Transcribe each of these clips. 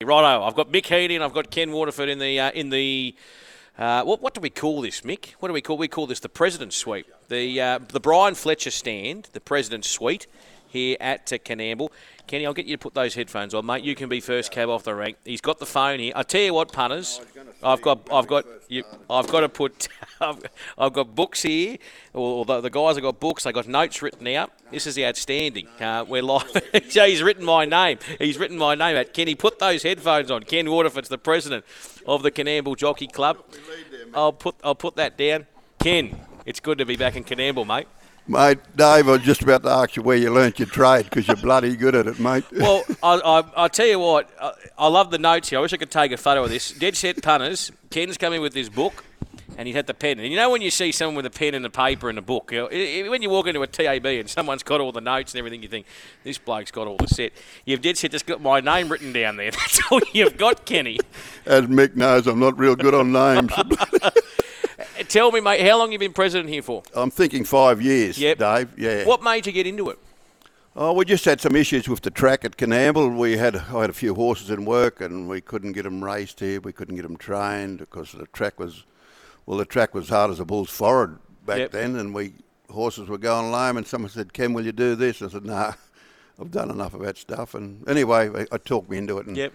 Righto, I've got Mick Heaney and I've got Ken Waterford in the uh, in the. Uh, what, what do we call this, Mick? What do we call? We call this the President's Suite, the uh, the Brian Fletcher stand, the President's Suite here at uh, Coonamble. Kenny, I'll get you to put those headphones on, mate. You can be first cab off the rank. He's got the phone here. I tell you what, punters, I've got, I've got, you, I've got to put, I've, I've got books here. Or the, the guys have got books. They got notes written out. This is the outstanding. Uh, we're live. he's written my name. He's written my name out. Kenny, put those headphones on. Ken Waterford's the president of the Coonamble Jockey Club. I'll put, I'll put that down. Ken, it's good to be back in Coonamble, mate. Mate, Dave, I was just about to ask you where you learnt your trade because you're bloody good at it, mate. Well, I, I, I tell you what, I, I love the notes here. I wish I could take a photo of this. Dead set punters. Ken's coming with his book, and he had the pen. And you know when you see someone with a pen and a paper and a book, you know, when you walk into a TAB and someone's got all the notes and everything, you think this bloke's got all the set. You've dead set just got my name written down there. That's all you've got, Kenny. As Mick knows, I'm not real good on names. Tell me, mate, how long you been president here for? I'm thinking five years, Yep. Dave. Yeah. What made you get into it? Oh, we just had some issues with the track at Coonamble. We had I had a few horses in work, and we couldn't get them raced here. We couldn't get them trained because the track was, well, the track was hard as a bull's forehead back Yep. then, and we horses were going lame. And someone said, "Ken, will you do this?" I said, "Nah, I've done enough of that stuff." And anyway, I, I talked me into it, and Yep.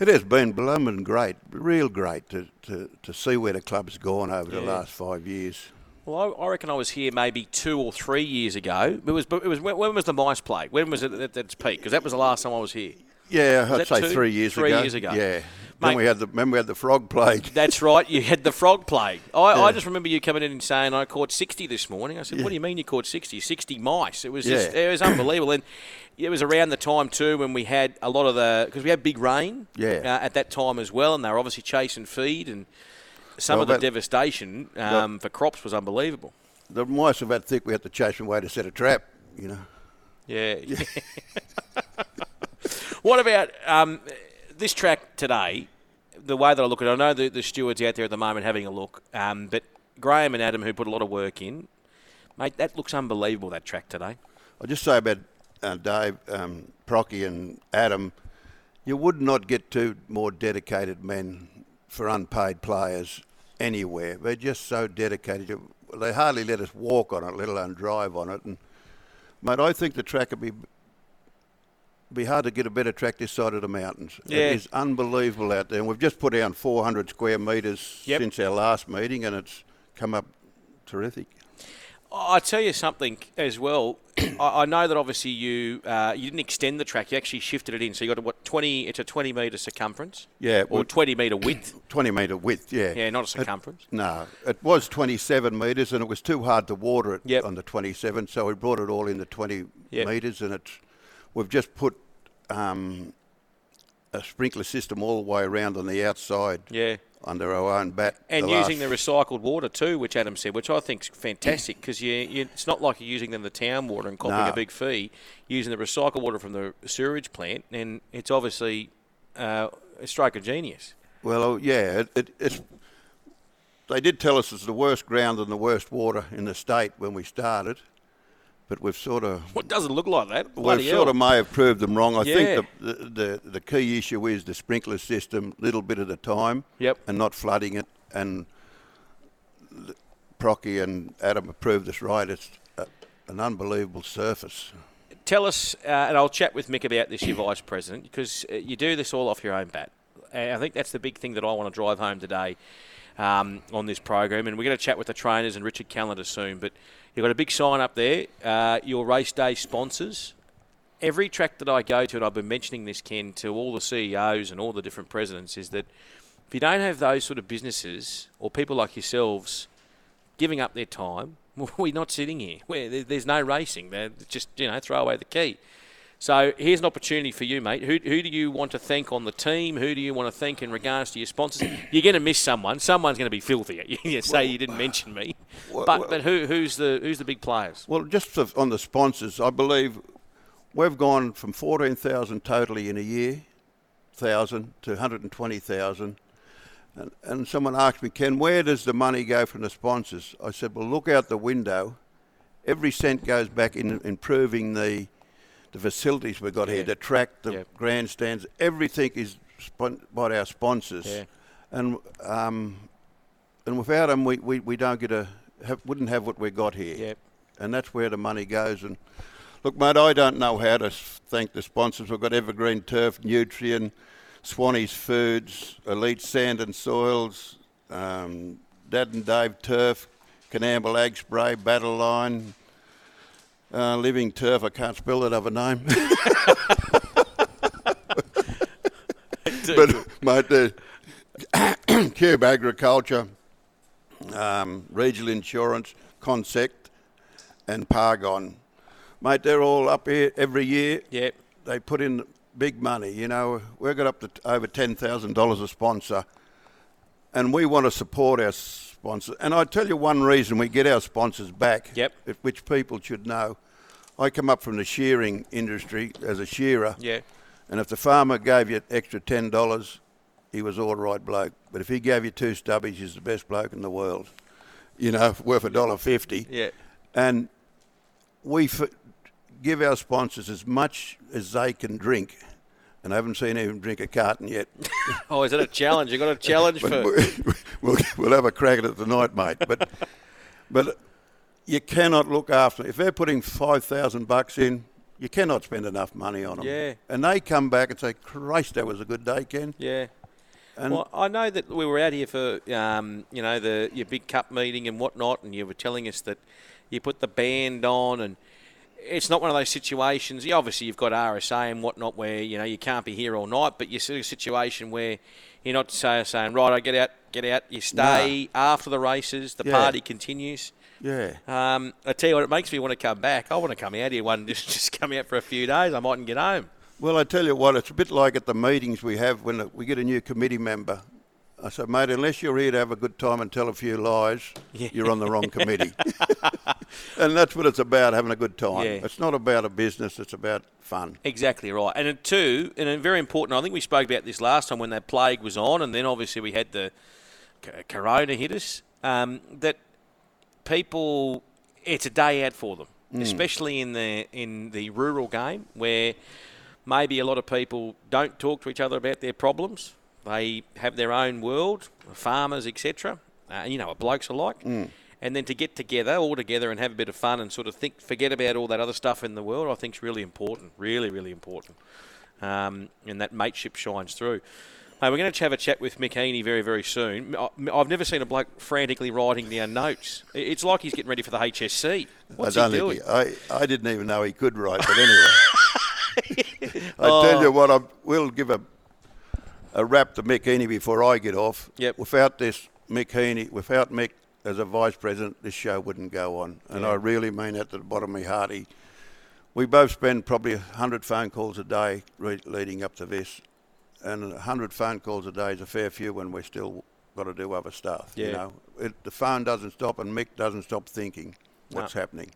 It has been blooming great, real great to, to, to see where the club's gone over the last five years. Well, I, I reckon I was here maybe two or three years ago. It was, it was when, when was the mice play? When was it at its peak? Because that was the last time I was here. Yeah, I'd say two? three years Three ago. years ago. Yeah. Mate- then we had the remember we had the frog plague. That's right. You had the frog plague. I, I just remember you coming in and saying I caught sixty this morning. I said, "What do you mean you caught 60? 60 mice?" It was just, it was unbelievable. And it was around the time too when we had a lot of the because we had big rain. Yeah. Uh, at that time as well, and they were obviously chasing feed and. Some Well, of the devastation um, for crops was unbelievable. The mice were that thick we had to chase them away to set a trap. You know. Yeah. what about um, this track today? The way that I look at it, I know the, the stewards out there at the moment having a look, um, but Graham and Adam, who put a lot of work in, mate, that looks unbelievable. That track today. I'll just say about uh, Dave, um, Procky, and Adam. You would not get two more dedicated men for unpaid players anywhere. They're just so dedicated. They hardly let us walk on it, let alone drive on it. And mate, I think the track would be be hard to get a better track this side of the mountains. Yeah. It is unbelievable out there. And we've just put down 400 square metres Yep. since our last meeting, and it's come up terrific. I tell you something as well. I, know that obviously you uh, you didn't extend the track; you actually shifted it in. So you got a, what twenty? It's a twenty metre circumference, Yeah, or well- twenty metre width. 20 metre width, yeah. Yeah, not a circumference. No, it was 27 metres and it was too hard to water it Yep. on the 27, so we brought it all into 20 Yep. metres and it's we've just put um, a sprinkler system all the way around on the outside Yeah. under our own bat. And the using the recycled water too, which Adam said, which I think is fantastic because you, you, it's not like you're using them the town water and copying No. a big fee. Using the recycled water from the sewerage plant, and it's obviously uh, a stroke of genius. Well, oh, yeah, it, it, it's. They did tell us it's the worst ground and the worst water in the state when we started, but we've sort of What doesn't look like that? we Bloody sort of may have proved them wrong. I Yeah. think the, the, the, the key issue is the sprinkler system, little bit at a time, Yep. and not flooding it. And Procky and Adam have proved us right. It's a, an unbelievable surface. Tell us, uh, and I'll chat with Mick about this, your vice president, because uh, you do this all off your own bat. And I think that's the big thing that I want to drive home today um, on this program. And we're going to chat with the trainers and Richard Callander soon. But you've got a big sign up there. Uh, your race day sponsors. Every track that I go to, and I've been mentioning this, Ken, to all the CEOs and all the different presidents, is that if you don't have those sort of businesses or people like yourselves giving up their time, we're not sitting here. There- there's no racing. They're just you know throw away the key. So here's an opportunity for you, mate. Who, who do you want to thank on the team? Who do you want to thank in regards to your sponsors? You're going to miss someone. Someone's going to be filthy. at You say you didn't mention me, well- but well- but who, who's the who's the big players? Well, just on the sponsors, I believe we've gone from 14,000 totally in a year, thousand to 120,000. And, and someone asked me, Ken, where does the money go from the sponsors? I said, well, look out the window. Every cent goes back in improving the the facilities we've got Yeah. here, the track, the Yeah. grandstands, everything is spon- by our sponsors, Yeah. and um, and without them, we, we, we don't get a have, wouldn't have what we got here. Yep. And that's where the money goes. And look, mate, I don't know how to thank the sponsors. We've got Evergreen Turf, Nutrien, Swanee's Foods, Elite Sand and Soils, um, Dad and Dave Turf, Coonamble Ag Spray, Battle Line, uh, Living Turf. I can't spell that other name. but mate, the Cube Agriculture, um, Regional Insurance, Consect, and Pargon, mate, they're all up here every year. Yep. They put in big money. You know, we've got up to t- over ten thousand dollars a sponsor, and we want to support our sponsors. And I tell you one reason we get our sponsors back, Yep. which people should know. I come up from the shearing industry as a shearer. Yeah. And if the farmer gave you extra ten dollars, he was all right bloke. But if he gave you two stubbies, he's the best bloke in the world. You know, worth a dollar fifty. Yeah. And we f- give our sponsors as much as they can drink. And I haven't seen him drink a carton yet. Oh, is that a challenge? You got a challenge for? we- we'll, we'll have a crack at it tonight, mate. But but you cannot look after. them. If they're putting five thousand bucks in, you cannot spend enough money on them. Yeah. And they come back and say, "Christ, that was a good day, Ken." Yeah. And well, I know that we were out here for um, you know the your big cup meeting and whatnot, and you were telling us that you put the band on, and it's not one of those situations. Obviously, you've got RSA and whatnot where you know you can't be here all night, but you see a situation where you're not say, saying right, I get out, get out. You stay after the races, the Yeah. party continues. Yeah. Um, I tell you what, it makes me want to come back. I want to come out here one just just come out for a few days. I mightn't get home. Well, I tell you what, it's a bit like at the meetings we have when we get a new committee member. I said, mate, unless you're here to have a good time and tell a few lies, Yeah. you're on the wrong committee. and that's what it's about, having a good time. Yeah. It's not about a business, it's about fun. Exactly right. And two, and very important, I think we spoke about this last time when that plague was on, and then obviously we had the corona hit us, um, that people, it's a day out for them, especially in the, in the rural game where maybe a lot of people don't talk to each other about their problems. They have their own world, farmers, etc. Uh, you know what blokes are like. And then to get together, all together, and have a bit of fun and sort of think, forget about all that other stuff in the world, I think is really important. Really, really important. Um, and that mateship shines through. Hey, we're going to have a chat with Mick Heaney very, very soon. I- uh, I've never seen a bloke frantically writing down notes. It's like he's getting ready for the HSC. What's I he doing? he, I, I didn't even know he could write, but anyway. I tell you oh. what, I will give a a rap to Mick Heaney before I get off. Yep. Without this Mick Heaney, without Mick as a vice president, this show wouldn't go on. And Yeah. I really mean that to the bottom of my heart. He, we both spend probably 100 phone calls a day re- leading up to this. And 100 phone calls a day is a fair few when we're still got to do other stuff. Yeah. You know, it, the phone doesn't stop and Mick doesn't stop thinking what's No. happening.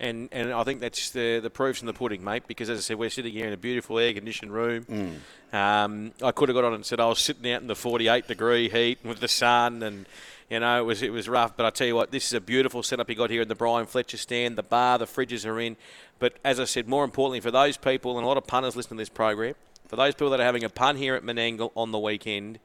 And and I think that's the the proof's in the pudding, mate. Because as I said, we're sitting here in a beautiful air conditioned room. Mm. Um, I could have got on and said I was sitting out in the 48 degree heat with the sun, and you know it was it was rough. But I tell you what, this is a beautiful setup you got here in the Brian Fletcher stand. The bar, the fridges are in. But as I said, more importantly for those people and a lot of punters listening to this program, for those people that are having a pun here at Menangle on the weekend.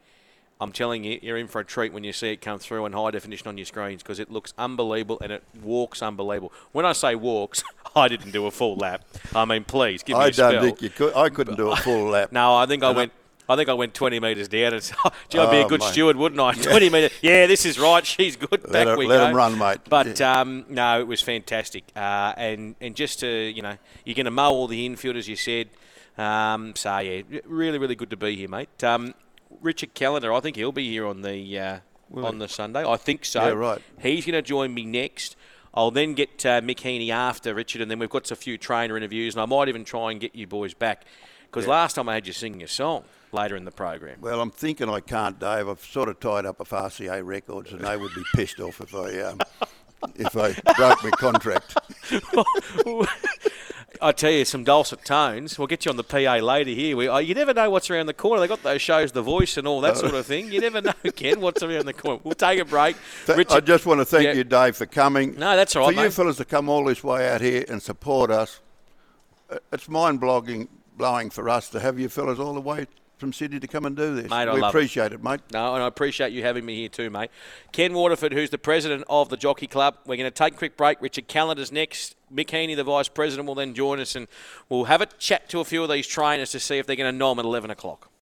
I'm telling you, you're in for a treat when you see it come through in high definition on your screens because it looks unbelievable and it walks unbelievable. When I say walks, I didn't do a full lap. I mean, please give me I a spell. don't think you could. I couldn't do a full lap. No, I think I went. I think I went 20 metres down. And, gee, I'd be a Oh, good steward, wouldn't I? 20 metres. Yeah, this is right. She's good. Back Let her- we let go. 'em run, mate. But um, no, it was fantastic. Uh, and and just to you know, you're going to mow all the infield as you said. Um, so yeah, really, really good to be here, mate. Um, Richard Callander, I think he'll be here on the uh, on the Sunday. I think so. Yeah, right. He's going to join me next. I'll then get uh, Mick Heaney after Richard, and then we've got a few trainer interviews, and I might even try and get you boys back because last time I had you singing a song later in the program. Well, I'm thinking I can't, Dave. I've sort of tied up with RCA Records, and they would be pissed off if I um, if I broke my contract. I tell you, some dulcet tones. We'll get you on the PA later here. We, oh, you never know what's around the corner. They got those shows, The Voice and all that sort of thing. You never know, Ken, what's around the corner. We'll take a break. Th- Richard, I just want to thank Yeah. you, Dave, for coming. No, that's all right, For you mate. fellas to come all this way out here and support us, uh, it's mind blowing blowing for us to have you fellas all the way from Sydney to come and do this. Mate, I we love it. appreciate it. mate. No, and I appreciate you having me here too, mate. Ken Waterford, who's the president of the Jockey Club. We're going to take a quick break. Richard Callander's next. Mick Heaney, the vice president, will then join us, and we'll have a chat to a few of these trainers to see if they're going to nom at 11 o'clock.